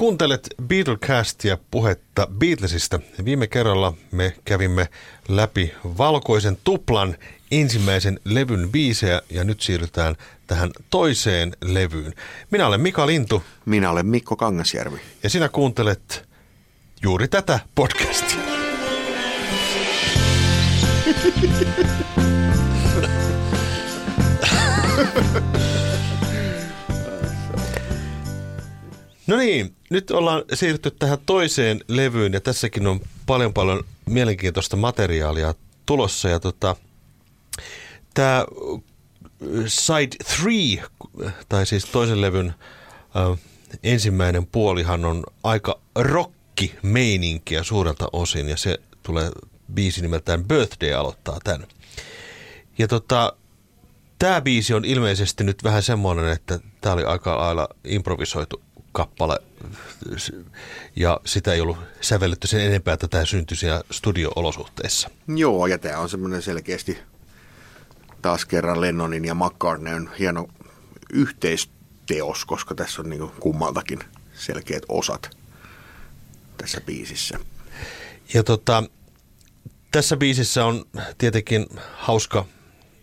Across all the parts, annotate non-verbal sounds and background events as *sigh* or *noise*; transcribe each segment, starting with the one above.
Kuuntelet Beatlecastia puhetta Beatlesista. Viime kerralla me kävimme läpi valkoisen tuplan ensimmäisen levyn biisejä ja nyt siirrytään tähän toiseen levyyn. Minä olen Mika Lintu. Minä olen Mikko Kangasjärvi. Ja sinä kuuntelet juuri tätä podcastia. *laughs* No niin, nyt ollaan siirtynyt tähän toiseen levyyn ja tässäkin on paljon paljon mielenkiintoista materiaalia tulossa. Ja tota, tämä Side 3, tai siis toisen levyn äh, ensimmäinen puolihan on aika rockimeininkiä suurelta osin ja se tulee biisi nimeltään Birthday aloittaa tämän. Ja tota, tämä biisi on ilmeisesti nyt vähän semmoinen, että tämä oli aika lailla improvisoitu kappale ja sitä ei ollut sävelletty sen enempää, että tämä syntyi siellä studio-olosuhteissa. Joo, ja tämä on semmoinen selkeästi taas kerran Lennonin ja McCartneyn hieno yhteisteos, koska tässä on niin kummaltakin selkeät osat tässä biisissä. Ja tota, tässä biisissä on tietenkin hauska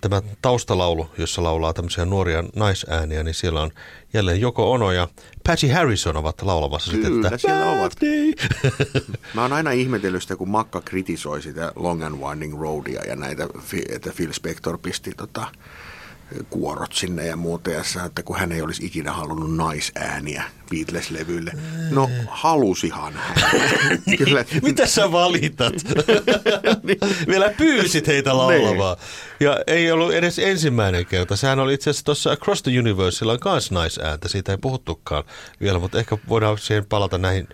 tämä taustalaulu, jossa laulaa tämmöisiä nuoria naisääniä, niin siellä on jälleen Joko Ono ja Patty Harrison ovat laulamassa Kyllä, sitten, että siellä ovat. *laughs* Mä oon aina ihmetellyt sitä, kun Makka kritisoi sitä Long and Winding Roadia ja näitä, että Phil Spector pisti tota, kuorot sinne ja muuta, ja sanoi, että kun hän ei olisi ikinä halunnut naisääniä Beatles-levylle. No, halusihan hän. *laughs* niin, Kyllä. Mitä sä valitat? *laughs* niin. Vielä pyysit heitä laulamaan. Niin. Ja ei ollut edes ensimmäinen kerta. Sehän oli itse asiassa tuossa Across the Universella on myös naisääntä. Siitä ei puhuttukaan vielä, mutta ehkä voidaan siihen palata näihin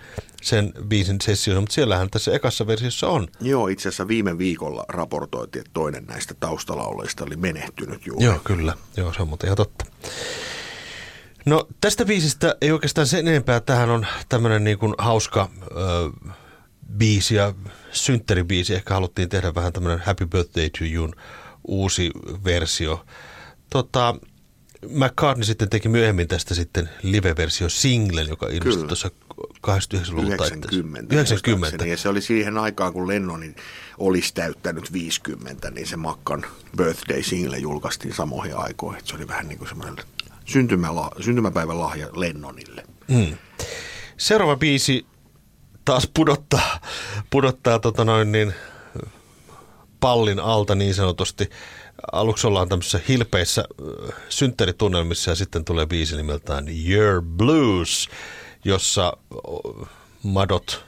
sen biisin sessioon, mutta siellähän tässä ekassa versiossa on. Joo, itse asiassa viime viikolla raportoitiin, että toinen näistä taustalauleista oli menehtynyt juuri. Joo, kyllä. Joo, se on muuten ihan totta. No tästä biisistä ei oikeastaan sen enempää. Tähän on tämmöinen niin kuin hauska ö, biisi ja synttäribiisi. Ehkä haluttiin tehdä vähän tämmöinen Happy Birthday to You uusi versio. Tota, McCartney sitten teki myöhemmin tästä sitten live-versio singlen, joka ilmestyi tuossa 89-luvun 90. 90. Ja se oli siihen aikaan, kun Lennonin olisi täyttänyt 50, niin se Makkan birthday single julkaistiin samoihin aikoihin. Se oli vähän niin kuin semmoinen syntymäpäivän lahja Lennonille. Mm. Seuraava biisi taas pudottaa, pudottaa tota noin niin, pallin alta niin sanotusti. Aluksi ollaan tämmöisissä hilpeissä synttäritunnelmissa ja sitten tulee biisi nimeltään Your Blues, jossa madot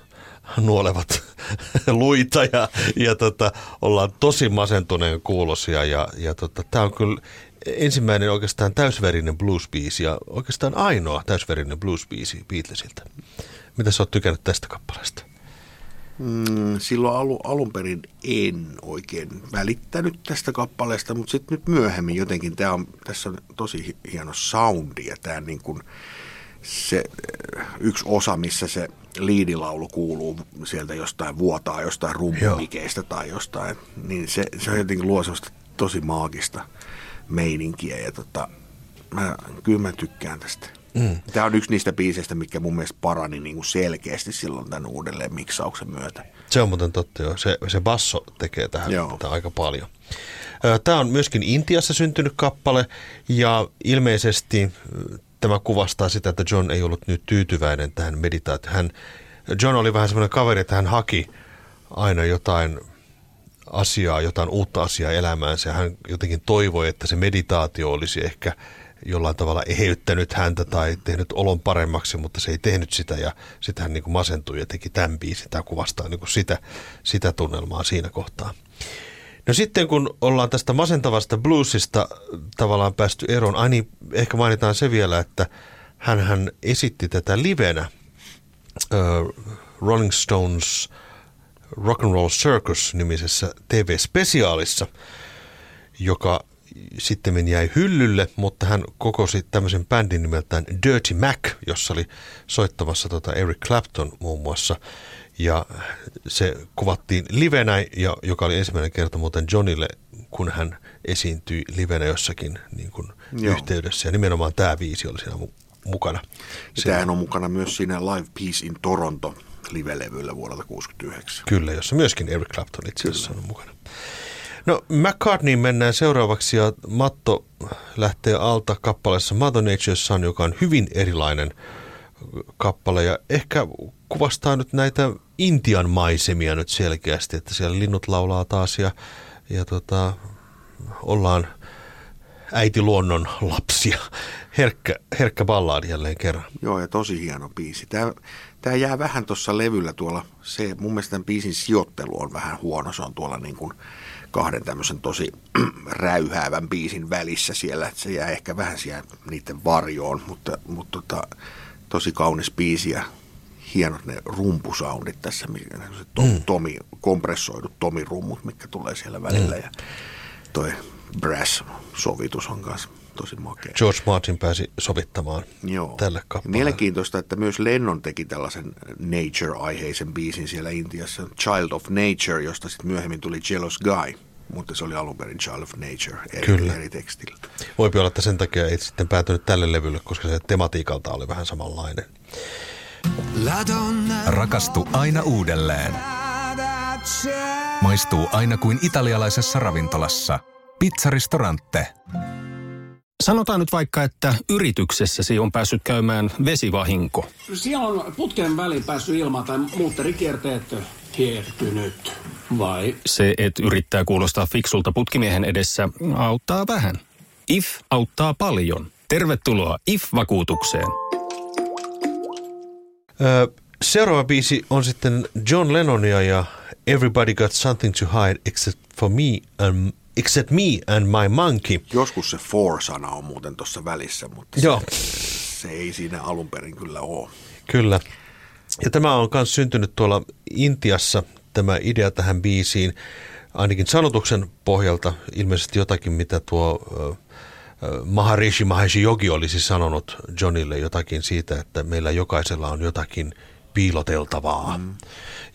nuolevat *laughs* luita ja, ja tota, ollaan tosi masentuneen kuulosia ja, ja tota, tämä on kyllä ensimmäinen oikeastaan täysverinen bluesbiisi ja oikeastaan ainoa täysverinen bluesbiisi Beatlesilta. Mitä sä oot tykännyt tästä kappaleesta? Mm, silloin alu, alun perin en oikein välittänyt tästä kappaleesta, mutta sitten nyt myöhemmin jotenkin tää on, tässä on tosi hieno soundi ja tämä niin kuin, se yksi osa, missä se liidilaulu kuuluu sieltä jostain vuotaa, jostain rumpumikeistä tai jostain, niin se, se on jotenkin luo tosi maagista meininkiä ja tota, mä, kyllä mä tykkään tästä. Mm. Tämä on yksi niistä biiseistä, mikä mun mielestä parani niin kuin selkeästi silloin tämän uudelleen miksauksen myötä. Se on muuten totta, joo. Se, se basso tekee tähän, tähän aika paljon. Tämä on myöskin Intiassa syntynyt kappale ja ilmeisesti tämä kuvastaa sitä, että John ei ollut nyt tyytyväinen tähän meditaatioon. Hän, John oli vähän semmoinen kaveri, että hän haki aina jotain asiaa, jotain uutta asiaa elämäänsä. Hän jotenkin toivoi, että se meditaatio olisi ehkä jollain tavalla eheyttänyt häntä tai tehnyt olon paremmaksi, mutta se ei tehnyt sitä ja sitten hän niin kuin masentui ja teki tämän biisin. Tämä kuvastaa niin kuin sitä, sitä tunnelmaa siinä kohtaa. No sitten kun ollaan tästä masentavasta bluesista tavallaan päästy eroon, ai niin, ehkä mainitaan se vielä, että hän esitti tätä livenä uh, Rolling Stones Rock and Roll Circus-nimisessä TV-spesiaalissa, joka sitten jäi hyllylle, mutta hän kokosi tämmöisen bändin nimeltään Dirty Mac, jossa oli soittamassa tota Eric Clapton muun muassa. Ja se kuvattiin livenä, ja, joka oli ensimmäinen kerta muuten Johnille, kun hän esiintyi livenä jossakin niin kuin yhteydessä. Ja nimenomaan tämä viisi oli siinä mukana. Tämähän on mukana myös siinä Live Peace in Toronto live-levyllä vuodelta 1969. Kyllä, jossa myöskin Eric Clapton itse asiassa on mukana. No McCartney mennään seuraavaksi ja Matto lähtee alta kappaleessa Mother Nature's Son, joka on hyvin erilainen kappale ja ehkä kuvastaa nyt näitä Intian maisemia nyt selkeästi, että siellä linnut laulaa taas ja, ja tota, ollaan äiti luonnon lapsia. Herkkä, herkkä ballaadi jälleen kerran. Joo, ja tosi hieno biisi. Tämä, tämä jää vähän tuossa levyllä tuolla. Se, mun mielestä tämän biisin sijoittelu on vähän huono. Se on tuolla niin kuin kahden tämmöisen tosi *clears throat* räyhäävän biisin välissä siellä. Että se jää ehkä vähän siellä niiden varjoon, mutta, mutta tota, tosi kaunis biisi ja hienot ne rumpusoundit tässä, to, mm. tomi, kompressoidut tomirummut, mikä tulee siellä välillä. Mm. Ja toi brass-sovitus on kanssa tosi makea. George Martin pääsi sovittamaan Joo. tälle kappaleelle. Mielenkiintoista, että myös Lennon teki tällaisen nature-aiheisen biisin siellä Intiassa, Child of Nature, josta sitten myöhemmin tuli Jealous Guy mutta se oli alun perin Child of Nature eri, Kyllä. eri tekstillä. Voipi olla, että sen takia ei sitten päätynyt tälle levylle, koska se tematiikalta oli vähän samanlainen. Rakastu aina uudelleen. Maistuu aina kuin italialaisessa ravintolassa. Pizzaristorante. Sanotaan nyt vaikka, että yrityksessäsi on päässyt käymään vesivahinko. Siellä on putken väliin päässyt ilma tai muutterikierteet hiertynyt. Vai? Se, että yrittää kuulostaa fiksulta putkimiehen edessä, auttaa vähän. IF auttaa paljon. Tervetuloa IF-vakuutukseen. Öö, seuraava biisi on sitten John Lennonia ja Everybody Got Something to Hide Except for Me and Except Me and My Monkey. Joskus se for-sana on muuten tuossa välissä, mutta Joo. Se, se ei siinä alun perin kyllä ole. Kyllä. Ja tämä on myös syntynyt tuolla Intiassa, tämä idea tähän biisiin, ainakin sanotuksen pohjalta ilmeisesti jotakin, mitä tuo Maharishi Maheshi Yogi olisi sanonut Johnille jotakin siitä, että meillä jokaisella on jotakin piiloteltavaa. Mm.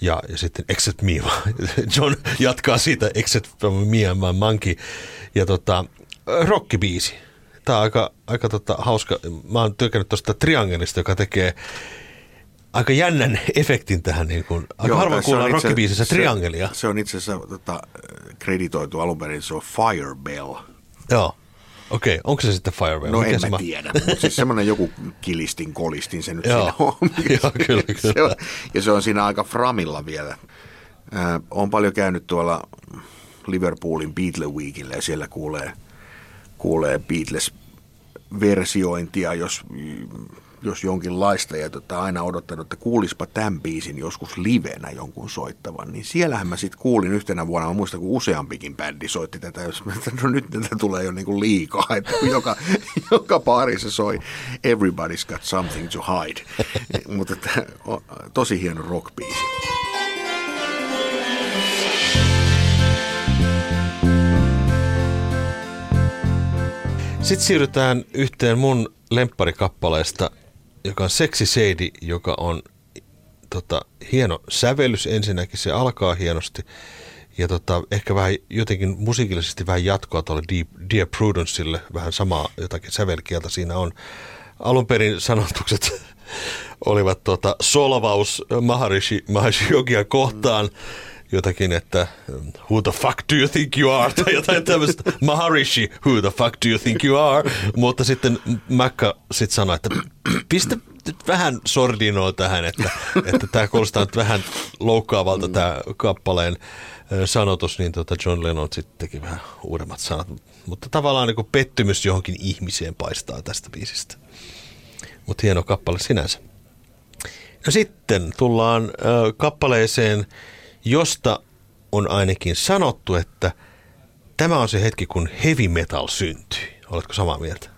Ja, ja sitten except me, *laughs* John jatkaa siitä except from me and my monkey. Ja tota, rockibiisi. Tämä on aika, aika tota, hauska. Mä oon tykkännyt tuosta triangelista, joka tekee aika jännän efektin tähän. Niin kuin, aika Joo, harvoin kuullaan rockibiisissä triangelia. Se, se on itse asiassa tota, kreditoitu alun perin, se on Firebell. Joo. Okei, okay. onko se sitten Firebell? No Mikä en mä tiedä, mutta siis semmoinen joku kilistin kolistin se nyt Joo. siinä on. *laughs* Joo, kyllä, kyllä. Se on, ja se on siinä aika framilla vielä. Äh, on paljon käynyt tuolla Liverpoolin Beatle Weekillä ja siellä kuulee, kuulee Beatles-versiointia, jos jos jonkinlaista ja tota, aina odottanut, että kuulispa tämän biisin joskus livenä jonkun soittavan, niin siellähän mä sitten kuulin yhtenä vuonna, mä muistan kun useampikin bändi soitti tätä, jos mä, no nyt tätä tulee jo niinku liikaa, *laughs* että joka, joka se soi Everybody's Got Something to Hide, *laughs* mutta tosi hieno rockbiisi. Sitten siirrytään yhteen mun lempparikappaleesta joka on Sexy Sadie, joka on tota, hieno sävellys ensinnäkin, se alkaa hienosti. Ja tota, ehkä vähän jotenkin musiikillisesti vähän jatkoa tuolle Dear Prudenceille, vähän samaa jotakin sävelkieltä siinä on. Alun perin sanotukset *laughs* olivat tota, solvaus Maharishi, Maharishi Yogia kohtaan. Mm jotakin, että who the fuck do you think you are, tai jotain tämmöistä, Maharishi, who the fuck do you think you are, mutta sitten Mäkkä sitten sanoi, että pistä nyt vähän sordinoa tähän, että, että tämä kuulostaa nyt vähän loukkaavalta tämä kappaleen sanotus, niin tota John Lennon sitten teki vähän uudemmat sanat, mutta tavallaan niin pettymys johonkin ihmiseen paistaa tästä biisistä. Mutta hieno kappale sinänsä. No sitten tullaan äh, kappaleeseen, josta on ainakin sanottu, että tämä on se hetki, kun heavy metal syntyi. Oletko samaa mieltä?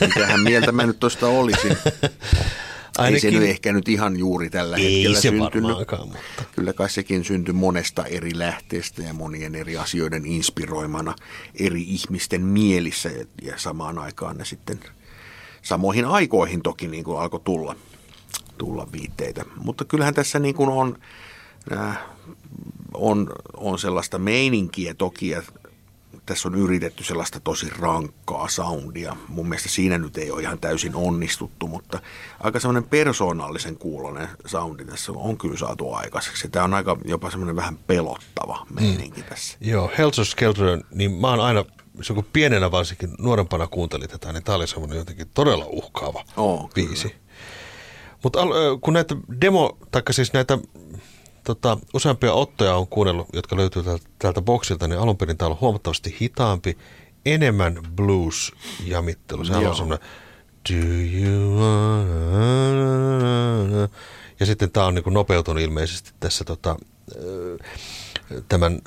Mitähän mieltä mä nyt tuosta olisin? Ainakin, Ei se nyt ehkä nyt ihan juuri tällä ei hetkellä se syntynyt. Mutta... Kyllä kai sekin syntyi monesta eri lähteestä ja monien eri asioiden inspiroimana eri ihmisten mielissä ja samaan aikaan ne sitten samoihin aikoihin toki niin kuin alkoi tulla, tulla viitteitä. Mutta kyllähän tässä niin kuin on, äh, on, on sellaista meininkiä toki, ja tässä on yritetty sellaista tosi rankkaa soundia. Mun mielestä siinä nyt ei ole ihan täysin onnistuttu, mutta aika semmoinen persoonallisen kuulonen soundi tässä on kyllä saatu aikaiseksi. Tämä on aika jopa semmoinen vähän pelottava meininki mm. tässä. Joo, Hells Skelter, niin mä oon aina, se kun pienenä varsinkin nuorempana kuuntelin tätä, niin tämä oli semmoinen jotenkin todella uhkaava oh, biisi. Mutta kun näitä demo, taikka siis näitä tota, useampia ottoja on kuunnellut, jotka löytyy täältä, täältä boksilta, niin alun perin tämä on huomattavasti hitaampi, enemmän blues-jamittelu. Sehän Joo. on semmoinen Do you wanna... Ja sitten tämä on niin nopeutunut ilmeisesti tässä tota, tämän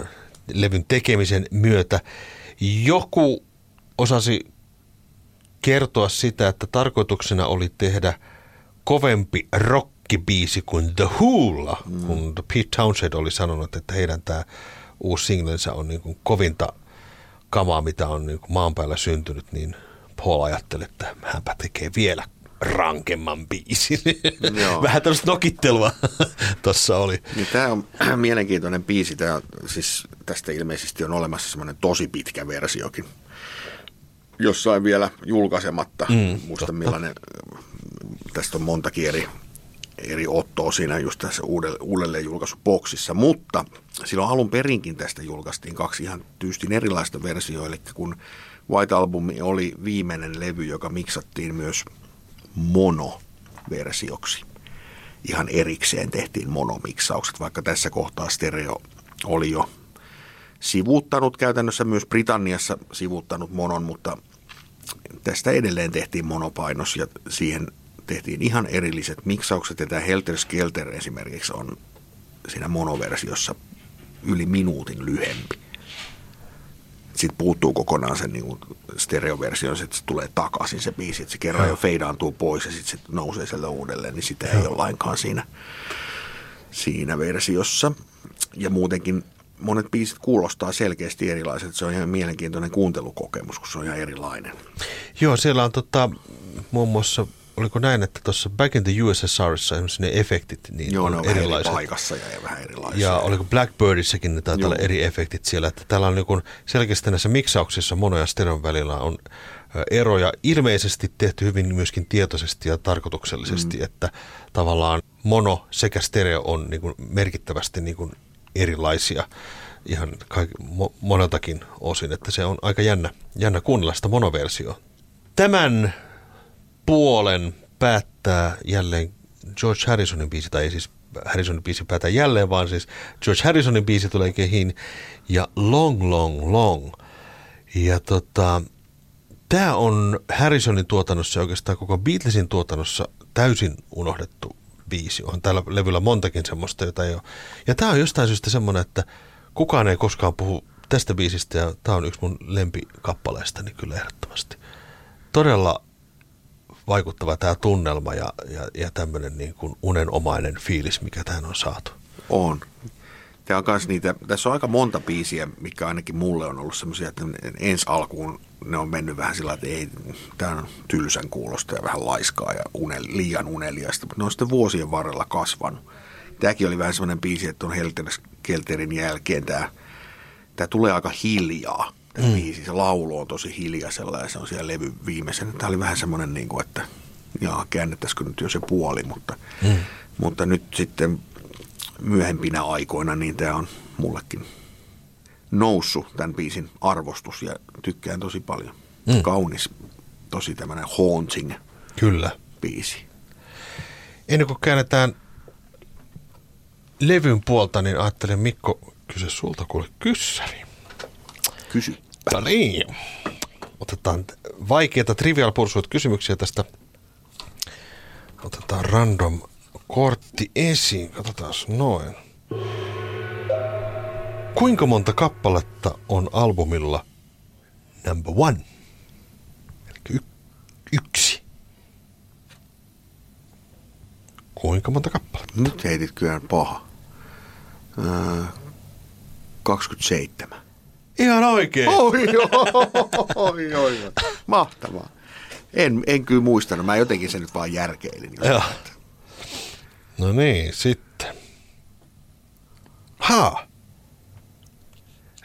levyn tekemisen myötä. Joku osasi kertoa sitä, että tarkoituksena oli tehdä kovempi rock rockibiisi kuin The Wholla, mm. kun Pete Townshend oli sanonut, että heidän tämä uusi singlensä on niin kuin kovinta kamaa, mitä on niin kuin maan päällä syntynyt, niin Paul ajatteli, että hänpä tekee vielä rankemman biisin. Joo. *laughs* Vähän tämmöistä nokittelua *laughs* tuossa oli. Niin tämä on *clears throat* mielenkiintoinen biisi. Tämä, siis tästä ilmeisesti on olemassa semmoinen tosi pitkä versiokin. Jossain vielä julkaisematta. Mm, Muista totta. millainen, tästä on montakin eri eri ottoa siinä just tässä uudelleen julkaisuboksissa, mutta silloin alun perinkin tästä julkaistiin kaksi ihan tyystin erilaista versioa, eli kun White Album oli viimeinen levy, joka miksattiin myös mono-versioksi. Ihan erikseen tehtiin monomiksaukset, vaikka tässä kohtaa stereo oli jo sivuuttanut käytännössä myös Britanniassa sivuuttanut monon, mutta tästä edelleen tehtiin monopainos ja siihen tehtiin ihan erilliset miksaukset ja tämä Helter Skelter esimerkiksi on siinä monoversiossa yli minuutin lyhempi. Sitten puuttuu kokonaan sen niin stereoversio, että se tulee takaisin se biisi, että se kerran jo feidaantuu pois ja sitten se nousee sieltä uudelleen, niin sitä ei ole lainkaan siinä, siinä versiossa. Ja muutenkin monet biisit kuulostaa selkeästi erilaiset. Se on ihan mielenkiintoinen kuuntelukokemus, kun se on ihan erilainen. Joo, siellä on tota, muun muassa oliko näin, että tuossa Back in the USSRissa esimerkiksi ne efektit niin Joo, on ne on erilaiset. eri paikassa ja vähän erilaisia. Ja oliko Blackbirdissäkin ne taitaa olla eri efektit siellä, että täällä on niin selkeästi näissä miksauksissa mono ja stereon välillä on eroja ilmeisesti tehty hyvin myöskin tietoisesti ja tarkoituksellisesti, mm. että tavallaan mono sekä stereo on niin merkittävästi niin erilaisia ihan kaik, mo, moneltakin osin, että se on aika jännä, jännä kuunnella sitä monoversioa. Tämän puolen päättää jälleen George Harrisonin biisi, tai ei siis Harrisonin biisi päätä jälleen, vaan siis George Harrisonin biisi tulee kehiin ja Long Long Long. Ja tota, tämä on Harrisonin tuotannossa ja oikeastaan koko Beatlesin tuotannossa täysin unohdettu biisi. On täällä levyllä montakin semmoista, jota ei ole. Ja tämä on jostain syystä semmoinen, että kukaan ei koskaan puhu tästä biisistä ja tämä on yksi mun lempikappaleista, kyllä ehdottomasti. Todella vaikuttava tämä tunnelma ja, ja, ja tämmöinen niin kuin unenomainen fiilis, mikä tähän on saatu. On. Tämä on niitä, tässä on aika monta biisiä, mikä ainakin mulle on ollut semmoisia, että ensi alkuun ne on mennyt vähän sillä että ei, tämä on tylsän kuulosta ja vähän laiskaa ja unel, liian uneliasta, mutta ne on sitten vuosien varrella kasvanut. Tämäkin oli vähän semmoinen biisi, että on Kelterin jälkeen tämä, tämä tulee aika hiljaa tämä mm. biisi. Se laulu on tosi hiljaisella ja se on siellä levy viimeisen. Tämä oli vähän semmoinen, niin kuin, että jaa, käännettäisikö nyt jo se puoli, mutta, mm. mutta nyt sitten myöhempinä aikoina niin tämä on mullekin noussut tämän biisin arvostus ja tykkään tosi paljon. Mm. Kaunis, tosi tämmöinen haunting Kyllä. biisi. Ennen kuin käännetään levyn puolta, niin ajattelin Mikko kysyä sulta kuule kyssäri. Kysy. No niin. Otetaan vaikeita trivial pursuit kysymyksiä tästä. Otetaan random kortti esiin. Katsotaan noin. Kuinka monta kappaletta on albumilla number one? Eli y- yksi. Kuinka monta kappaletta? Nyt heitit kyllä paha. Öö, 27. Ihan oikein. Oi, oi, oi, oi. Mahtavaa. En, en kyllä muistanut. Mä jotenkin sen nyt vaan järkeilin. Joo. No niin, sitten. Ha!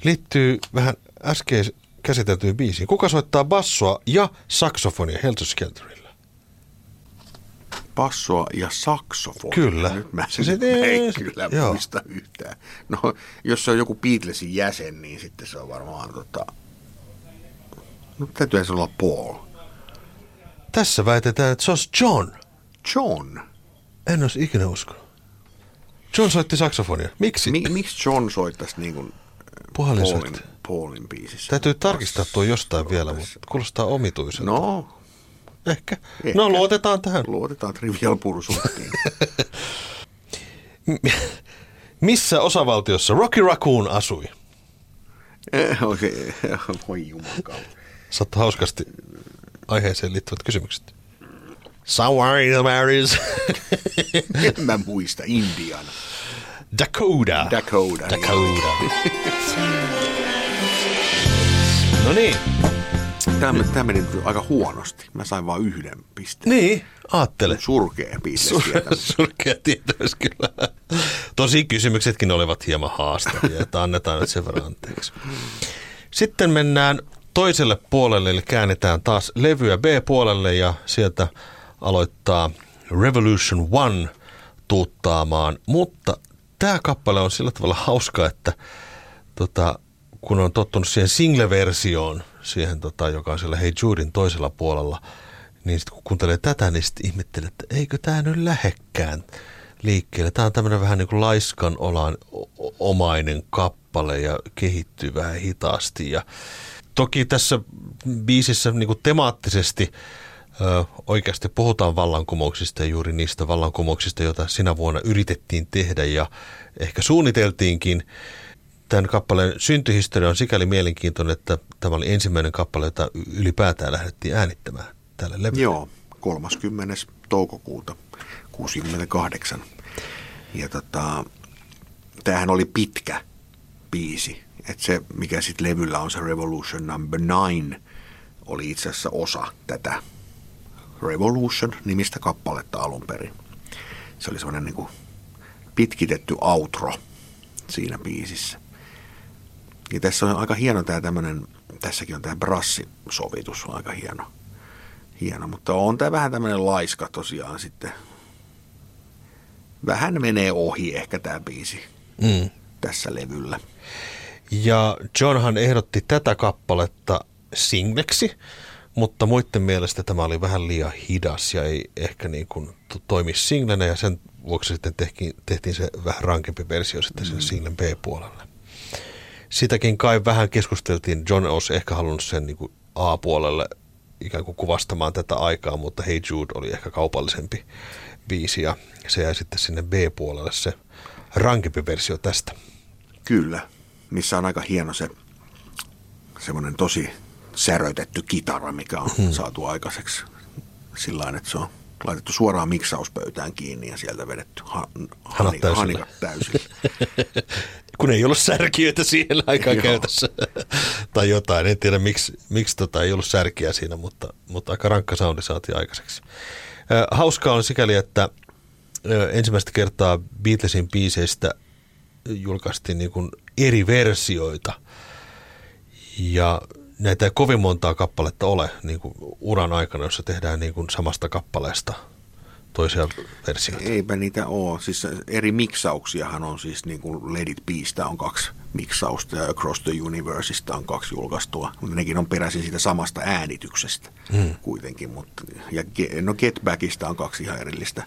Liittyy vähän äsken käsiteltyyn biisiin. Kuka soittaa bassoa ja saksofonia Helter Skelterillä? Bassoa ja saksofonia. Kyllä. Nyt mä, Se- se, se- mä en se- kyllä joo. muista yhtään. No, jos se on joku Beatlesin jäsen, niin sitten se on varmaan tota... No, täytyy se olla Paul. Tässä väitetään, että se olisi John. John. En olisi ikinä uskonut. John soitti saksofonia. Miksi? Mi- miksi John soittaisi niin kuin Paulin. Paulin biisissä? Täytyy tarkistaa tuo jostain vielä, mutta kuulostaa omituiselta. No, Ehkä. Ehkä. No luotetaan tähän. luotetaan Trivial Pursuittiin. *laughs* Missä osavaltiossa Rocky Raccoon asui? Eh, Okei, *laughs* voi jumakaan. Sattu hauskasti aiheeseen liittyvät kysymykset. Somewhere in the Marys. *laughs* En mä muista, Indiana. Dakota. Dakota. Dakota. No niin. Tämä, tämä meni nyt aika huonosti. Mä sain vain yhden pisteen. Niin, aattele. Surkea piste sieltä. *laughs* Surkea tietämys kyllä. Tosi kysymyksetkin olivat hieman haastavia, että annetaan nyt sen verran anteeksi. Sitten mennään toiselle puolelle, eli käännetään taas levyä B-puolelle ja sieltä aloittaa Revolution One tuuttaamaan. Mutta tämä kappale on sillä tavalla hauska, että tota, kun on tottunut siihen single-versioon, siihen, tota, joka on siellä Hey Judin toisella puolella, niin sitten kun kuuntelee tätä, niin sitten ihmettelee, että eikö tämä nyt lähekkään liikkeelle. Tämä on tämmöinen vähän niin kuin laiskan olan omainen kappale ja kehittyy vähän hitaasti. Ja toki tässä biisissä niin kuin temaattisesti ö, oikeasti puhutaan vallankumouksista ja juuri niistä vallankumouksista, joita sinä vuonna yritettiin tehdä ja ehkä suunniteltiinkin. Tämän kappaleen syntyhistoria on sikäli mielenkiintoinen, että tämä oli ensimmäinen kappale, jota ylipäätään lähdettiin äänittämään tälle levylle. Joo, 30. toukokuuta 68. Ja tota, tämähän oli pitkä biisi. Että se, mikä sitten levyllä on se Revolution Number 9, oli itse asiassa osa tätä Revolution-nimistä kappaletta alun perin. Se oli semmoinen niin pitkitetty outro siinä biisissä. Ja tässä on aika hieno tämä tämmöinen, tässäkin on tämä brassisovitus, on aika hieno. Hieno, mutta on tämä vähän tämmöinen laiska tosiaan sitten. Vähän menee ohi ehkä tämä biisi Mm. tässä levyllä. Ja Johnhan ehdotti tätä kappaletta singleksi, mutta muiden mielestä tämä oli vähän liian hidas ja ei ehkä niin kuin to- toimi singlenä ja sen vuoksi sitten tehtiin, tehtiin se vähän rankempi versio sitten sen singlen B-puolelle. Sitäkin kai vähän keskusteltiin. John olisi ehkä halunnut sen niin kuin A-puolelle ikään kuin kuvastamaan tätä aikaa, mutta Hey Jude oli ehkä kaupallisempi biisi ja se jäi sitten sinne B-puolelle se rankempi versio tästä. Kyllä, missä on aika hieno se semmoinen tosi säröitetty kitara, mikä on hmm. saatu aikaiseksi sillä että se on laitettu suoraan miksauspöytään kiinni ja sieltä vedetty ha- hani- täysillä. hanikat täysillä. *laughs* kun ei ollut särkiöitä siihen aikaan Joo. käytössä *laughs* tai jotain. En tiedä, miksi, miksi tota ei ollut särkiä siinä, mutta, mutta aika rankka soundi saatiin aikaiseksi. Hauskaa on sikäli, että ensimmäistä kertaa Beatlesin biiseistä julkaistiin niin kuin eri versioita. Ja näitä ei kovin montaa kappaletta ole niin kuin uran aikana, jossa tehdään niin kuin samasta kappaleesta toisia versioita. Eipä niitä ole. Siis eri miksauksiahan on siis niin kuin Let It Beistä on kaksi miksausta ja Across the Universeista on kaksi julkaistua. Mutta nekin on peräisin siitä samasta äänityksestä hmm. kuitenkin. Mutta, ja no Get Backista on kaksi ihan erillistä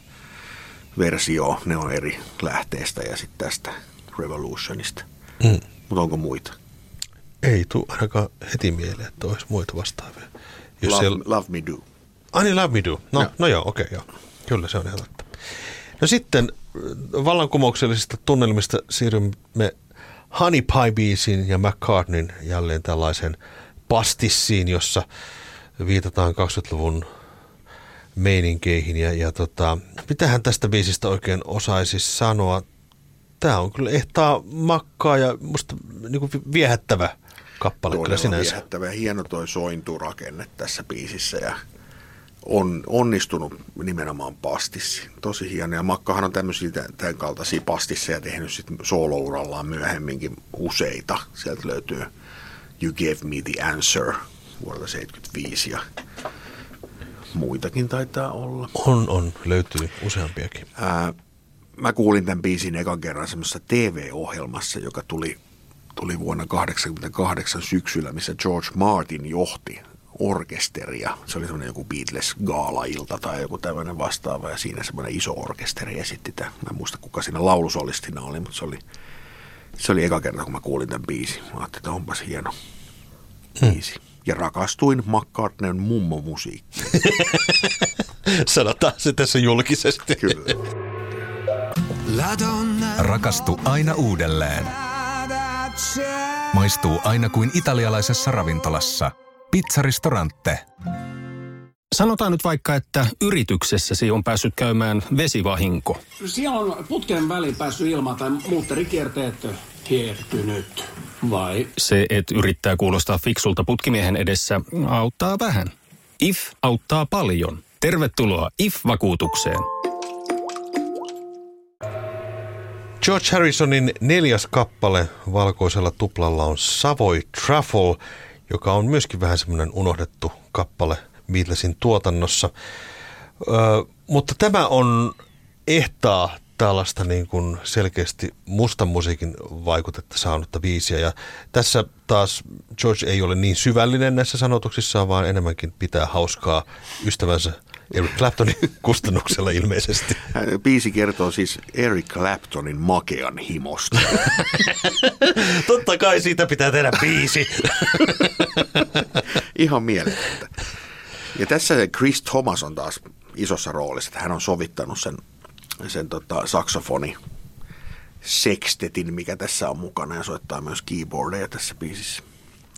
versioa. Ne on eri lähteestä ja sitten tästä Revolutionista. Mm. Mutta onko muita? Ei tule ainakaan heti mieleen, että olisi muita vastaavia. Jos Love, siellä... Love Me Do. Ai niin, Love Me Do. No, Joo. no joo, okei, okay, joo. Kyllä se on ihan totta. No sitten äh, vallankumouksellisista tunnelmista siirrymme Honey Pie-biisiin ja McCartneyn jälleen tällaisen pastissiin, jossa viitataan 20-luvun meininkeihin. Ja, ja tota, mitähän tästä biisistä oikein osaisi sanoa? Tämä on kyllä ehtaa makkaa ja musta niin kuin viehättävä kappale Todella kyllä sinänsä. viehättävä ja hieno toi sointurakenne tässä biisissä ja on onnistunut nimenomaan pastissi. Tosi hieno. Ja Makkahan on tämmöisiä tämän kaltaisia pastisseja tehnyt sitten soolourallaan myöhemminkin useita. Sieltä löytyy You Gave Me The Answer vuodelta 75 ja muitakin taitaa olla. On, on. Löytyy useampiakin. Ää, mä kuulin tämän biisin ekan kerran semmoisessa TV-ohjelmassa, joka tuli, tuli vuonna 1988 syksyllä, missä George Martin johti orkesteria. Se oli semmoinen joku Beatles-gaala-ilta tai joku tämmöinen vastaava ja siinä semmoinen iso orkesteri esitti tämän. Mä en muista kuka siinä laulusolistina oli, mutta se oli, se oli eka kerta kun mä kuulin tämän biisin. Mä ajattelin, että onpas hieno biisi. Hmm. Ja rakastuin McCartneyn mummomusiikkiin. *laughs* Sanotaan se tässä julkisesti. Kyllä. Rakastu aina uudelleen. Maistuu aina kuin italialaisessa ravintolassa. Pizzaristorante. Sanotaan nyt vaikka, että yrityksessäsi on päässyt käymään vesivahinko. Siellä on putken väliin päässyt ilma tai muutterikierteet hiertynyt. Vai Se, että yrittää kuulostaa fiksulta putkimiehen edessä, auttaa vähän. IF auttaa paljon. Tervetuloa IF-vakuutukseen. George Harrisonin neljäs kappale valkoisella tuplalla on Savoy Truffle, joka on myöskin vähän semmoinen unohdettu kappale Beatlesin tuotannossa. Ö, mutta tämä on ehtaa tällaista niin kuin selkeästi mustan musiikin vaikutetta saanutta biisiä. Ja tässä taas George ei ole niin syvällinen näissä sanotuksissaan, vaan enemmänkin pitää hauskaa ystävänsä Eric Claptonin *laughs* kustannuksella ilmeisesti. Biisi kertoo siis Eric Claptonin makean himosta. *laughs* Totta kai siitä pitää tehdä biisi. *laughs* Ihan mieletöntä. Ja tässä Chris Thomas on taas isossa roolissa, että hän on sovittanut sen, sen tota, saksofoni sekstetin, mikä tässä on mukana ja soittaa myös keyboardeja tässä biisissä.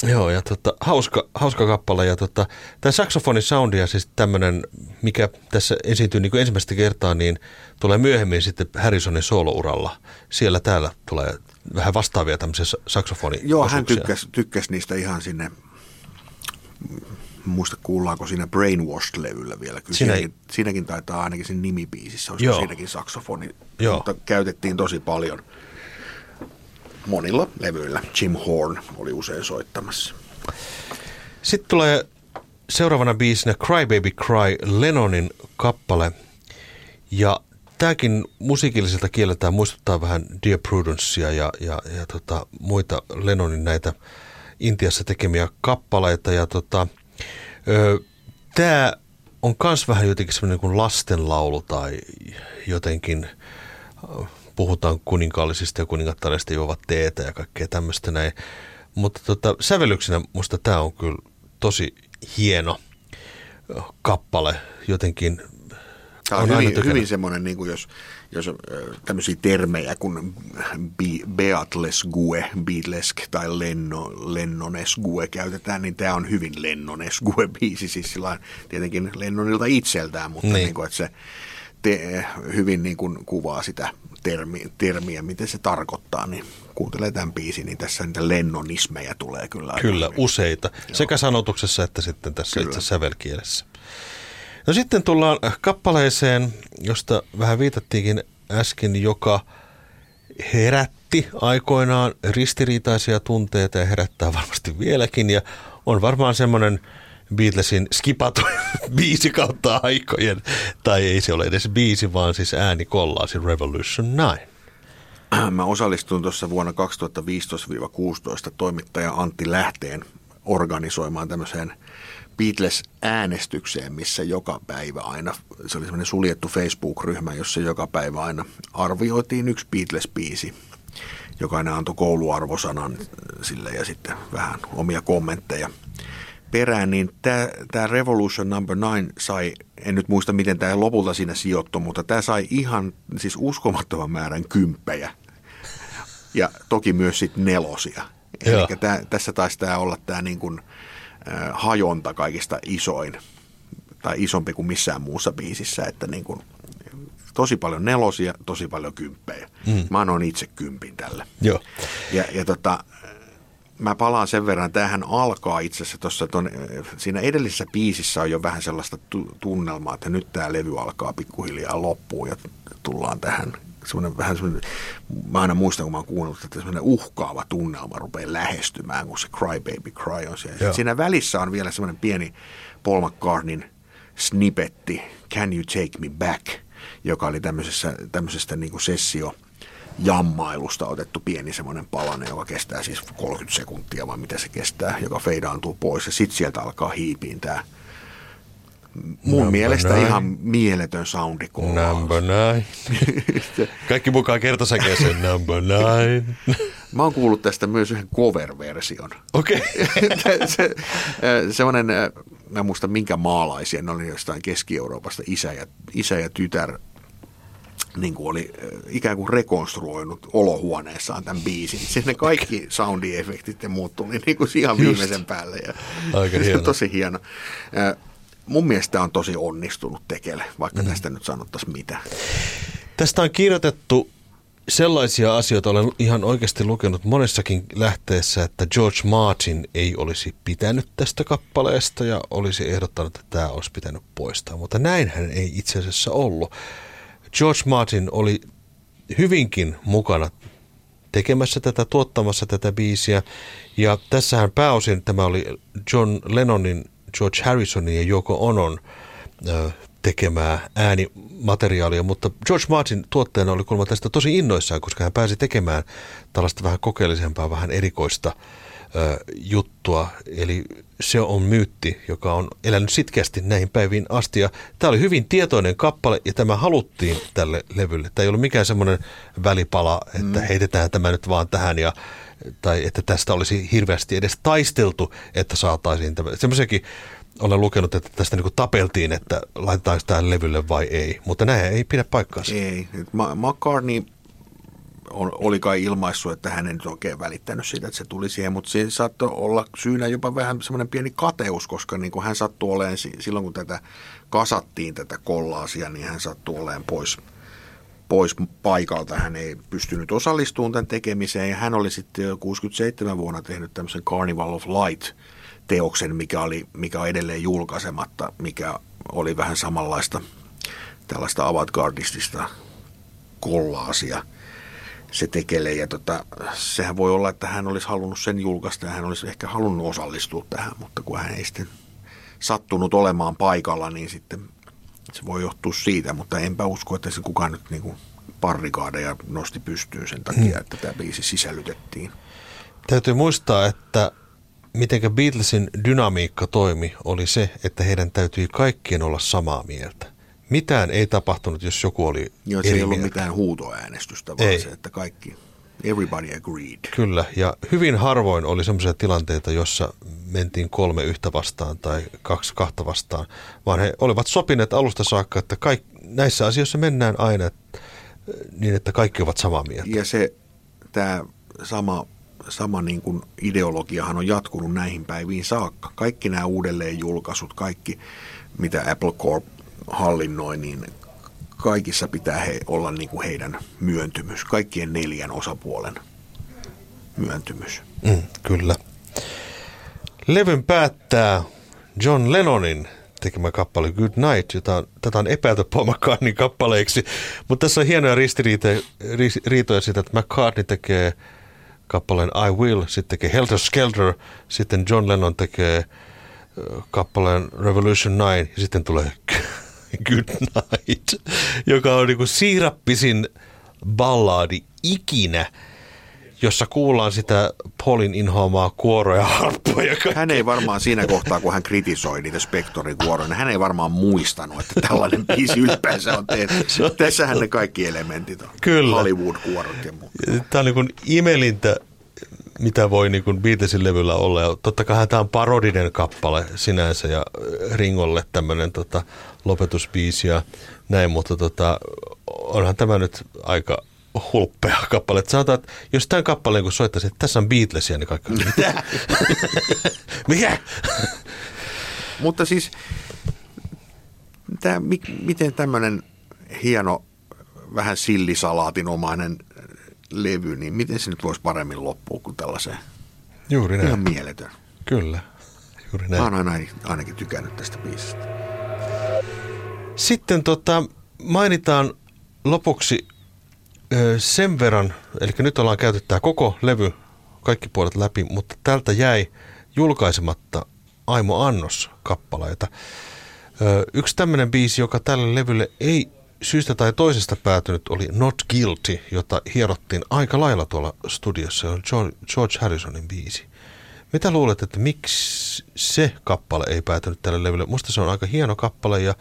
Joo, ja tota, hauska, hauska kappale. Ja tota, tämä saksofonisoundi ja siis tämmöinen, mikä tässä esiintyy niin kuin ensimmäistä kertaa, niin tulee myöhemmin sitten Harrisonin soolouralla. Siellä täällä tulee vähän vastaavia tämmöisiä saksofoni Joo, hän tykkäsi, tykkäsi niistä ihan sinne, muista kuullaanko siinä Brainwashed-levyllä vielä. Kyllä Siinä siinäkin, siinäkin taitaa ainakin siinä nimibiisissä, olisiko siinäkin saksofoni, Joo. mutta käytettiin tosi paljon monilla levyillä. Jim Horn oli usein soittamassa. Sitten tulee seuraavana biisinä Cry Baby Cry, Lennonin kappale. Ja tämäkin musiikilliselta kieleltään muistuttaa vähän Dear Prudencea ja, ja, ja tota, muita Lennonin näitä Intiassa tekemiä kappaleita. Ja tota, tämä on myös vähän jotenkin semmoinen kuin lastenlaulu tai jotenkin puhutaan kuninkaallisista ja kuningattareista juovat teetä ja kaikkea tämmöistä näin. Mutta tota, sävellyksenä musta tämä on kyllä tosi hieno kappale. Jotenkin Tämä on, on hyvin, hyvin semmoinen, niin kuin jos, jos tämmöisiä termejä kuin Be- Beatlesgue, Beatlesk tai Lenno, Lennonesgue käytetään, niin tämä on hyvin Lennonesgue-biisi, siis sillä tietenkin Lennonilta itseltään, mutta niin. Niin kuin, että se te, hyvin niin kuin kuvaa sitä termi, termiä, miten se tarkoittaa, niin kuuntelee tämän biisin, niin tässä niitä lennonismeja tulee kyllä. Kyllä, hyvin. useita. Sekä sanotuksessa että sitten tässä Kyllä. itse sävelkielessä. No sitten tullaan kappaleeseen, josta vähän viitattiinkin äsken, joka herätti aikoinaan ristiriitaisia tunteita ja herättää varmasti vieläkin. Ja on varmaan semmoinen Beatlesin skipatu *laughs* biisi kautta aikojen, tai ei se ole edes biisi, vaan siis ääni kollaasi Revolution 9. *clears throat* Mä osallistuin tuossa vuonna 2015-16 toimittaja Antti Lähteen organisoimaan tämmöiseen Beatles-äänestykseen, missä joka päivä aina, se oli semmoinen suljettu Facebook-ryhmä, jossa joka päivä aina arvioitiin yksi Beatles-biisi. Jokainen antoi kouluarvosanan sille ja sitten vähän omia kommentteja perään, niin tämä Revolution Number 9 sai, en nyt muista miten tämä lopulta siinä sijoittui, mutta tämä sai ihan siis uskomattoman määrän kymppejä. Ja toki myös sitten nelosia. Joo. Eli tää, tässä taisi tämä olla tämä niin kuin, äh, hajonta kaikista isoin tai isompi kuin missään muussa biisissä, että niin kuin, tosi paljon nelosia, tosi paljon kymppejä. Mm. Mä annoin itse kympin tälle. Joo. Ja, ja tota, mä palaan sen verran, tämähän alkaa itse asiassa tuossa, siinä edellisessä biisissä on jo vähän sellaista tunnelmaa, että nyt tämä levy alkaa pikkuhiljaa loppuun ja tullaan tähän semmoinen vähän semmoinen, mä aina muistan, kun mä oon kuunnellut, että semmoinen uhkaava tunnelma rupeaa lähestymään, kun se Cry Baby Cry on siellä. Siinä välissä on vielä semmoinen pieni Paul McCartneyn snippetti, Can You Take Me Back, joka oli tämmöisessä, tämmöisestä niin kuin sessio jammailusta otettu pieni semmoinen palane, joka kestää siis 30 sekuntia, vai mitä se kestää, joka feidaantuu pois. Ja sitten sieltä alkaa hiipiin tämä mun Number mielestä nine. ihan mieletön soundi. Number nine. *laughs* Kaikki mukaan kertosäkeeseen number nine. *laughs* Mä oon kuullut tästä myös yhden cover-version. Okei. Okay. *laughs* se, semmoinen, mä muista minkä maalaisia, ne oli jostain Keski-Euroopasta, isä ja, isä ja tytär niin kuin oli ikään kuin rekonstruoinut olohuoneessaan tämän biisin. Siis ne kaikki soundiefektit ja muut tuli niin kuin ihan Just. viimeisen päälle. Ja Aika hieno. tosi hieno mun mielestä on tosi onnistunut tekele, vaikka mm. tästä nyt sanottaisiin mitä. Tästä on kirjoitettu sellaisia asioita, olen ihan oikeasti lukenut monessakin lähteessä, että George Martin ei olisi pitänyt tästä kappaleesta ja olisi ehdottanut, että tämä olisi pitänyt poistaa, mutta näinhän ei itse asiassa ollut. George Martin oli hyvinkin mukana tekemässä tätä, tuottamassa tätä biisiä. Ja tässähän pääosin tämä oli John Lennonin George Harrisonin ja Joko Onon tekemää äänimateriaalia, mutta George Martin tuotteena oli kuulemma tästä tosi innoissaan, koska hän pääsi tekemään tällaista vähän kokeellisempaa, vähän erikoista juttua. Eli se on myytti, joka on elänyt sitkeästi näihin päiviin asti. Ja tämä oli hyvin tietoinen kappale ja tämä haluttiin tälle levylle. Tämä ei ollut mikään semmoinen välipala, että mm. heitetään tämä nyt vaan tähän ja tai että tästä olisi hirveästi edes taisteltu, että saataisiin tämä. Semmoisiakin olen lukenut, että tästä niin tapeltiin, että laitetaanko tämä levylle vai ei, mutta näin ei pidä paikkaansa. Ei. McCartney oli kai ilmaissut, että hän ei nyt oikein välittänyt siitä, että se tuli siihen, mutta se saattoi olla syynä jopa vähän semmoinen pieni kateus, koska niin kuin hän sattui olemaan, silloin kun tätä kasattiin tätä kollaasia, niin hän sattui olemaan pois – pois paikalta. Hän ei pystynyt osallistumaan tämän tekemiseen ja hän oli sitten jo 67 vuonna tehnyt tämmöisen Carnival of Light teoksen, mikä, oli, mikä on edelleen julkaisematta, mikä oli vähän samanlaista tällaista avantgardistista kollaasia se tekelee. Ja tota, sehän voi olla, että hän olisi halunnut sen julkaista ja hän olisi ehkä halunnut osallistua tähän, mutta kun hän ei sitten sattunut olemaan paikalla, niin sitten se voi johtua siitä, mutta enpä usko, että se kukaan nyt niin kuin parrikaadeja nosti pystyyn sen takia, hmm. että tämä biisi sisällytettiin. Täytyy muistaa, että miten Beatlesin dynamiikka toimi, oli se, että heidän täytyi kaikkien olla samaa mieltä. Mitään ei tapahtunut, jos joku oli Joo, eri se ei ollut mieltä. mitään huutoäänestystä, vaan ei. se, että kaikki, everybody agreed. Kyllä, ja hyvin harvoin oli sellaisia tilanteita, jossa mentiin kolme yhtä vastaan tai kaksi kahta vastaan, vaan he olivat sopineet alusta saakka, että kaik, näissä asioissa mennään aina niin, että kaikki ovat samaa mieltä. Ja se tämä sama, sama niin kuin ideologiahan on jatkunut näihin päiviin saakka. Kaikki nämä uudelleen julkaisut, kaikki mitä Apple Corp hallinnoi, niin kaikissa pitää he, olla niin kuin heidän myöntymys, kaikkien neljän osapuolen myöntymys. Mm, kyllä. Levyn päättää John Lennonin tekemä kappale Good Night, jota tätä on epäilty Paul McCartneyn kappaleiksi. Mutta tässä on hienoja ristiriitoja siitä, että McCartney tekee kappaleen I Will, sitten tekee Helter Skelter, sitten John Lennon tekee kappaleen Revolution 9 ja sitten tulee *laughs* Good Night, joka on niinku siirappisin ballaadi ikinä – jossa kuullaan sitä Paulin inhoamaa kuoroa ja harppoja. Hän ei varmaan siinä kohtaa, kun hän kritisoi niitä Spectorin kuoroja, niin hän ei varmaan muistanut, että tällainen biisi ylipäänsä on tehty. *laughs* Tässähän ne kaikki elementit on. Kyllä. Hollywood-kuorot ja muut. Tämä on niin imelintä, mitä voi niin kuin Beatlesin levyllä olla. Ja totta kai tämä on parodinen kappale sinänsä ja Ringolle tämmöinen tota, lopetusbiisi ja näin, mutta tota, onhan tämä nyt aika hulppea kappale. Sanotaan, että jos tämän kappaleen kun soittaisi, että tässä on Beatlesia, niin kaikki mitä? *laughs* Mikä? Mutta siis tää, mi, miten tämmöinen hieno, vähän sillisalaatinomainen levy, niin miten se nyt voisi paremmin loppua kuin tällaiseen? Juuri näin. Ihan mieletön. Kyllä, juuri näin. Mä oon aina, ainakin tykännyt tästä biisistä. Sitten tota, mainitaan lopuksi ö, sen verran, eli nyt ollaan käyty tämä koko levy, kaikki puolet läpi, mutta tältä jäi julkaisematta Aimo Annos kappaleita. Yksi tämmöinen biisi, joka tälle levylle ei syystä tai toisesta päätynyt, oli Not Guilty, jota hierottiin aika lailla tuolla studiossa. On George Harrisonin biisi. Mitä luulet, että miksi se kappale ei päätynyt tälle levylle? Musta se on aika hieno kappale ja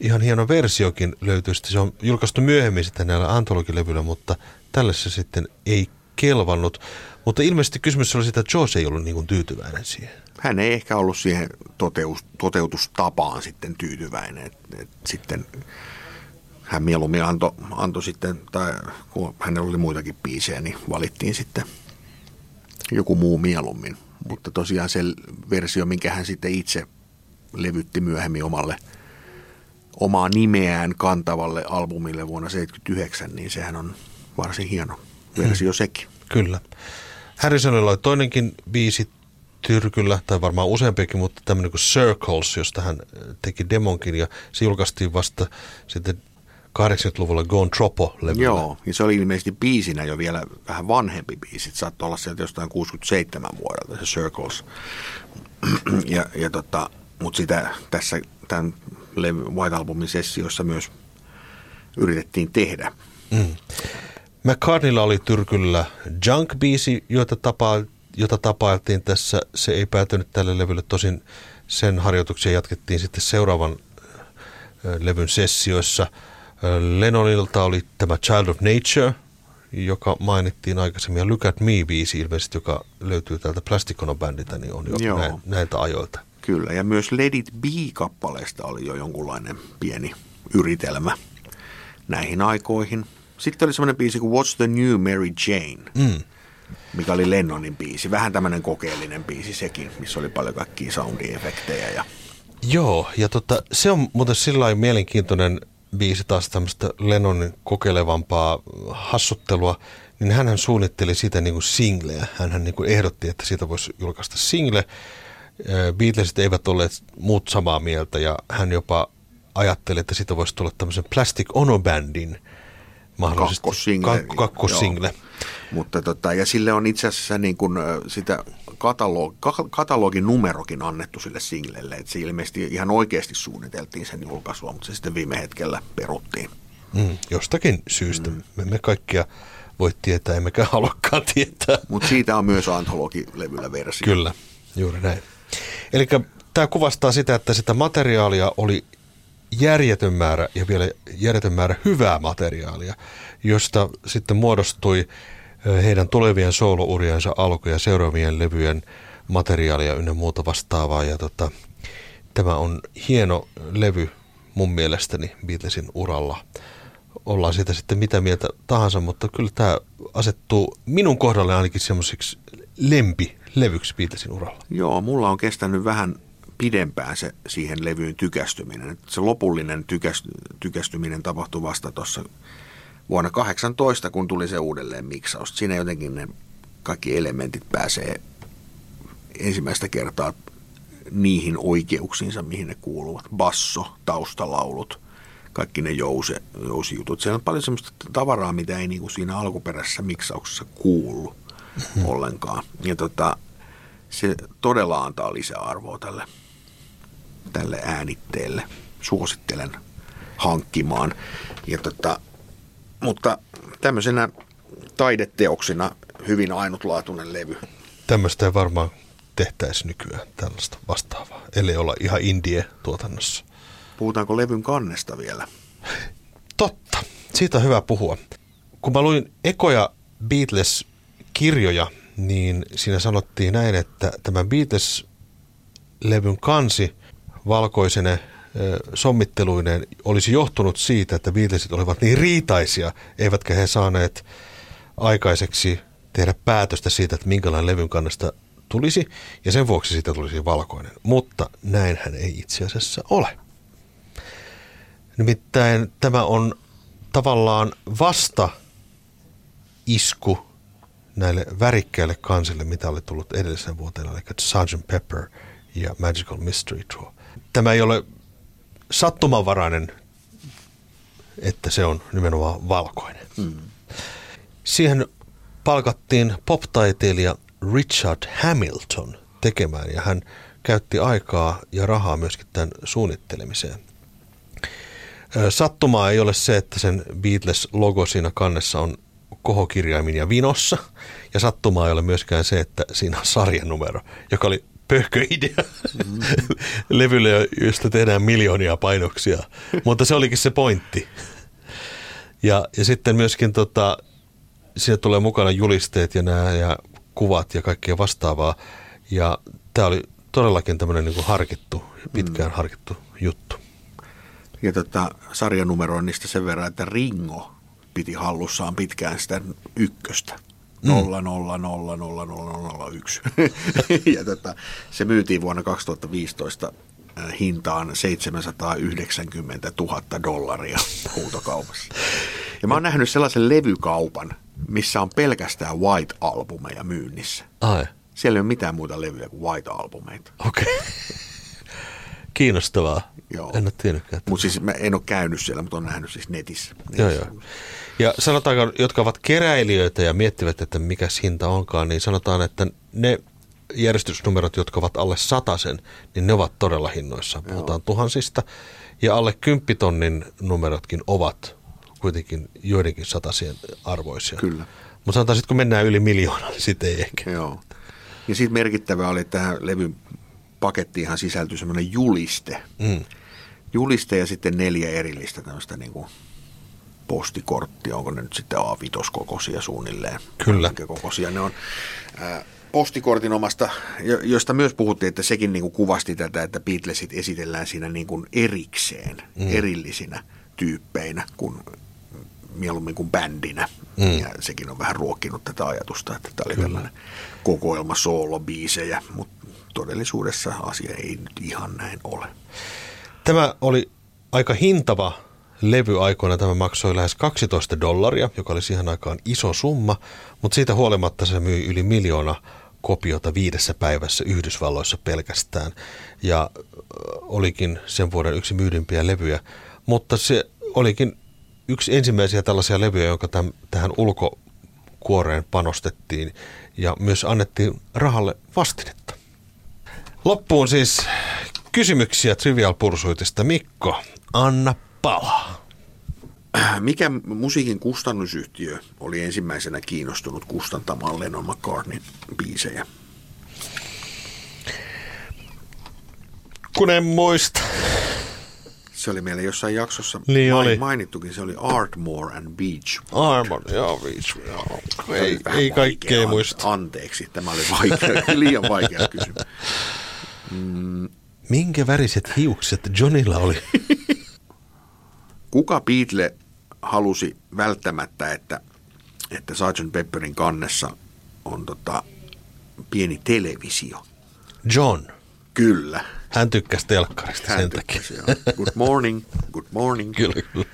ihan hieno versiokin löytyy. Sitten se on julkaistu myöhemmin sitten näillä antologilevyillä, mutta tälle se sitten ei kelvannut. Mutta ilmeisesti kysymys oli sitä, että George ei ollut niin kuin tyytyväinen siihen. Hän ei ehkä ollut siihen toteus, toteutustapaan sitten tyytyväinen. Sitten hän mieluummin antoi anto sitten, tai kun hänellä oli muitakin biisejä, niin valittiin sitten joku muu mieluummin. Mutta tosiaan se versio, minkä hän sitten itse levytti myöhemmin omalle omaa nimeään kantavalle albumille vuonna 1979, niin sehän on varsin hieno versio hmm. sekin. Kyllä. Harrisonilla oli toinenkin biisi Tyrkyllä, tai varmaan useampiakin, mutta tämmöinen kuin Circles, josta hän teki demonkin, ja se julkaistiin vasta sitten 80-luvulla Gone Tropo-levyllä. Joo, ja se oli ilmeisesti biisinä jo vielä vähän vanhempi biisi. Saattoi olla sieltä jostain 67 vuodelta se Circles. *clears throat* ja, ja tota, mutta sitä tässä tämän White Albumin sessiossa myös yritettiin tehdä. Mm. McCartneylla oli Tyrkyllä Junk-biisi, jota, tapa, jota tapailtiin tässä. Se ei päätynyt tälle levylle, tosin sen harjoituksia jatkettiin sitten seuraavan levyn sessioissa – Lennonilta oli tämä Child of Nature, joka mainittiin aikaisemmin, ja Look at Me-biisi ilmeisesti, joka löytyy täältä Plasticono-bändiltä, niin on jo Joo. näiltä ajoilta. Kyllä, ja myös Let It Be-kappaleesta oli jo jonkunlainen pieni yritelmä näihin aikoihin. Sitten oli semmoinen biisi kuin What's the New Mary Jane, mm. mikä oli Lennonin biisi. Vähän tämmöinen kokeellinen biisi sekin, missä oli paljon kaikkia soundiefektejä. Ja... Joo, ja tota, se on muuten sillä mielenkiintoinen biisi taas tämmöistä Lennonin kokeilevampaa hassuttelua, niin hän suunnitteli sitä niin kuin singleä. Hän niin kuin ehdotti, että siitä voisi julkaista single. Beatlesit eivät olleet muut samaa mieltä ja hän jopa ajatteli, että siitä voisi tulla tämmöisen Plastic Ono-bändin mahdollisesti. Kakkosingle. Kak- kakkosingle. Mutta tota, ja sille on itse asiassa niin kuin sitä katalog, katalogin numerokin annettu sille singlelle. Että se ilmeisesti ihan oikeasti suunniteltiin sen julkaisua, mutta se sitten viime hetkellä peruttiin. Mm, jostakin syystä. Mm. Me emme kaikkia voi tietää, emmekä haluakaan tietää. Mutta siitä on myös antologilevyllä versio. Kyllä, juuri näin. Eli tämä kuvastaa sitä, että sitä materiaalia oli järjetön määrä ja vielä järjetön määrä hyvää materiaalia, josta sitten muodostui heidän tulevien soolouriensa alku ja seuraavien levyjen materiaalia ynnä muuta vastaavaa. Ja tota, tämä on hieno levy mun mielestäni Beatlesin uralla. Ollaan siitä sitten mitä mieltä tahansa, mutta kyllä tämä asettuu minun kohdalle ainakin semmoisiksi lempilevyksi Beatlesin uralla. Joo, mulla on kestänyt vähän pidempään se siihen levyyn tykästyminen. Se lopullinen tykästyminen tapahtui vasta tuossa vuonna 18, kun tuli se uudelleen miksaus. Siinä jotenkin ne kaikki elementit pääsee ensimmäistä kertaa niihin oikeuksiinsa, mihin ne kuuluvat. Basso, taustalaulut, kaikki ne jouse, jousijutut. Siellä on paljon sellaista tavaraa, mitä ei niin kuin siinä alkuperäisessä miksauksessa kuulu mm-hmm. ollenkaan. Ja tota, se todella antaa lisäarvoa tälle, tälle äänitteelle. Suosittelen hankkimaan. Ja tota, mutta tämmöisenä taideteoksina hyvin ainutlaatuinen levy. Tämmöistä ei varmaan tehtäisi nykyään tällaista vastaavaa, ellei olla ihan indie-tuotannossa. Puhutaanko levyn kannesta vielä? Totta, siitä on hyvä puhua. Kun mä luin ekoja Beatles-kirjoja, niin siinä sanottiin näin, että tämä Beatles-levyn kansi valkoisene sommitteluineen olisi johtunut siitä, että Beatlesit olivat niin riitaisia, eivätkä he saaneet aikaiseksi tehdä päätöstä siitä, että minkälainen levyn kannasta tulisi, ja sen vuoksi siitä tulisi valkoinen. Mutta näinhän ei itse asiassa ole. Nimittäin tämä on tavallaan vasta isku näille värikkäille kansille, mitä oli tullut edellisen vuoteen, eli Sgt. Pepper ja Magical Mystery Tour. Tämä ei ole sattumanvarainen, että se on nimenomaan valkoinen. Mm. Siihen palkattiin poptaiteilija Richard Hamilton tekemään ja hän käytti aikaa ja rahaa myöskin tämän suunnittelemiseen. Sattumaa ei ole se, että sen Beatles-logo siinä kannessa on kohokirjaimin ja vinossa. Ja sattumaa ei ole myöskään se, että siinä on sarjanumero, joka oli pöhköidea mm. *laughs* levylle, josta tehdään miljoonia painoksia. Mutta se olikin se pointti. Ja, ja sitten myöskin tota, siinä tulee mukana julisteet ja nämä ja kuvat ja kaikkea vastaavaa. Ja tämä oli todellakin tämmöinen niin harkittu, pitkään mm. harkittu juttu. Ja tota, sarjanumeroinnista sen verran, että Ringo piti hallussaan pitkään sitä ykköstä. 0, 0, 0, 0, 0, 0, 1. ja tota, se myytiin vuonna 2015 äh, hintaan 790 000 dollaria *laughs* huutokaupassa. Ja mä oon nähnyt sellaisen levykaupan, missä on pelkästään White-albumeja myynnissä. Ai. Siellä ei ole mitään muuta levyjä kuin White-albumeita. Okei. Okay. *laughs* Kiinnostavaa. Joo. En ole tiennytkään. Mutta siis mä en ole käynyt siellä, mutta olen nähnyt siis netissä. netissä. Joo, joo. Ja sanotaanko, jotka ovat keräilijöitä ja miettivät, että mikä hinta onkaan, niin sanotaan, että ne järjestysnumerot, jotka ovat alle sen, niin ne ovat todella hinnoissa. Puhutaan joo. tuhansista. Ja alle kymppitonnin numerotkin ovat kuitenkin joidenkin satasien arvoisia. Kyllä. Mutta sanotaan sitten, kun mennään yli miljoonaa, niin sitten ei ehkä. Joo. Ja sitten merkittävä oli, että tähän levyn pakettiinhan sisältyi semmoinen juliste. Mm. Juliste ja sitten neljä erillistä tämmöistä niin kuin postikorttia. Onko ne nyt sitten A5-kokoisia suunnilleen? Kyllä. Minkä kokoisia ne on? Ää, postikortin omasta, josta myös puhuttiin, että sekin niin kuin kuvasti tätä, että Beatlesit esitellään siinä niin kuin erikseen, mm. erillisinä tyyppeinä, kuin mieluummin kuin bändinä. Mm. Ja sekin on vähän ruokkinut tätä ajatusta, että tämä oli Kyllä. tällainen kokoelma soolobiisejä, mutta todellisuudessa asia ei nyt ihan näin ole. Tämä oli aika hintava levy aikoina. Tämä maksoi lähes 12 dollaria, joka oli siihen aikaan iso summa, mutta siitä huolimatta se myi yli miljoona kopiota viidessä päivässä Yhdysvalloissa pelkästään. Ja olikin sen vuoden yksi myydympiä levyjä, mutta se olikin yksi ensimmäisiä tällaisia levyjä, jonka täm, tähän ulkokuoreen panostettiin ja myös annettiin rahalle vastinetta. Loppuun siis kysymyksiä Trivial Pursuitista. Mikko, anna palaa. Mikä musiikin kustannusyhtiö oli ensimmäisenä kiinnostunut kustantamaan Lennon McCartneyn biisejä? Kun en muista. Se oli meillä jossain jaksossa niin main, oli. mainittukin, se oli Artmore and Beach. Artmore, joo, Beach. Joo. Ei, ei kaikkea muista. Anteeksi, tämä oli vaikea, *laughs* liian vaikea kysymys. Mm. Minkä väriset hiukset Johnilla oli? *laughs* Kuka Beatle halusi välttämättä, että, että Sgt. Pepperin kannessa on tota, pieni televisio? John. Kyllä. Hän tykkäsi telkkarista Hän sen tykkäsi, takia. Good morning, good morning. *laughs* Kyllä, kyllä.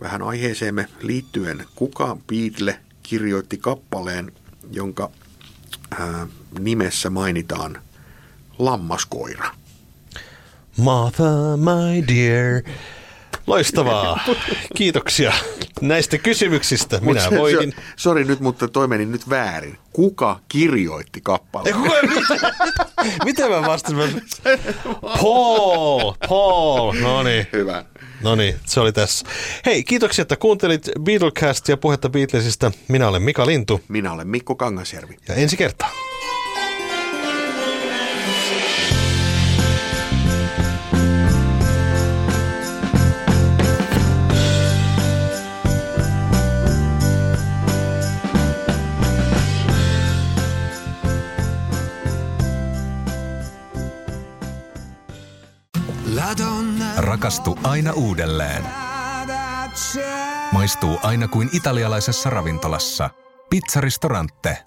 Vähän aiheeseemme liittyen, kuka Beatle kirjoitti kappaleen, jonka ää, nimessä mainitaan lammaskoira? Martha, my dear. Loistavaa. Kiitoksia näistä kysymyksistä. Minä se, voitin. Sori nyt, mutta toi meni nyt väärin. Kuka kirjoitti kappaleen? Miten *laughs* mä vastasin? Paul, Paul. No niin. Hyvä. No niin, se oli tässä. Hei, kiitoksia, että kuuntelit Beatlecastia puhetta Beatlesista. Minä olen Mika Lintu. Minä olen Mikko Kangasjärvi. Ja ensi kertaa. Rakastu aina uudelleen. Maistuu aina kuin italialaisessa ravintolassa. Pizzaristorante.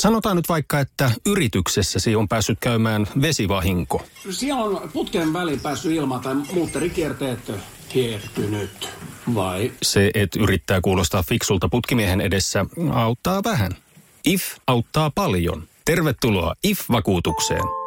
Sanotaan nyt vaikka, että yrityksessäsi on päässyt käymään vesivahinko. Siellä on putken väliin päässyt ilma tai muutterikierteet hiertynyt. Vai? Se, että yrittää kuulostaa fiksulta putkimiehen edessä, auttaa vähän. IF auttaa paljon. Tervetuloa IF-vakuutukseen.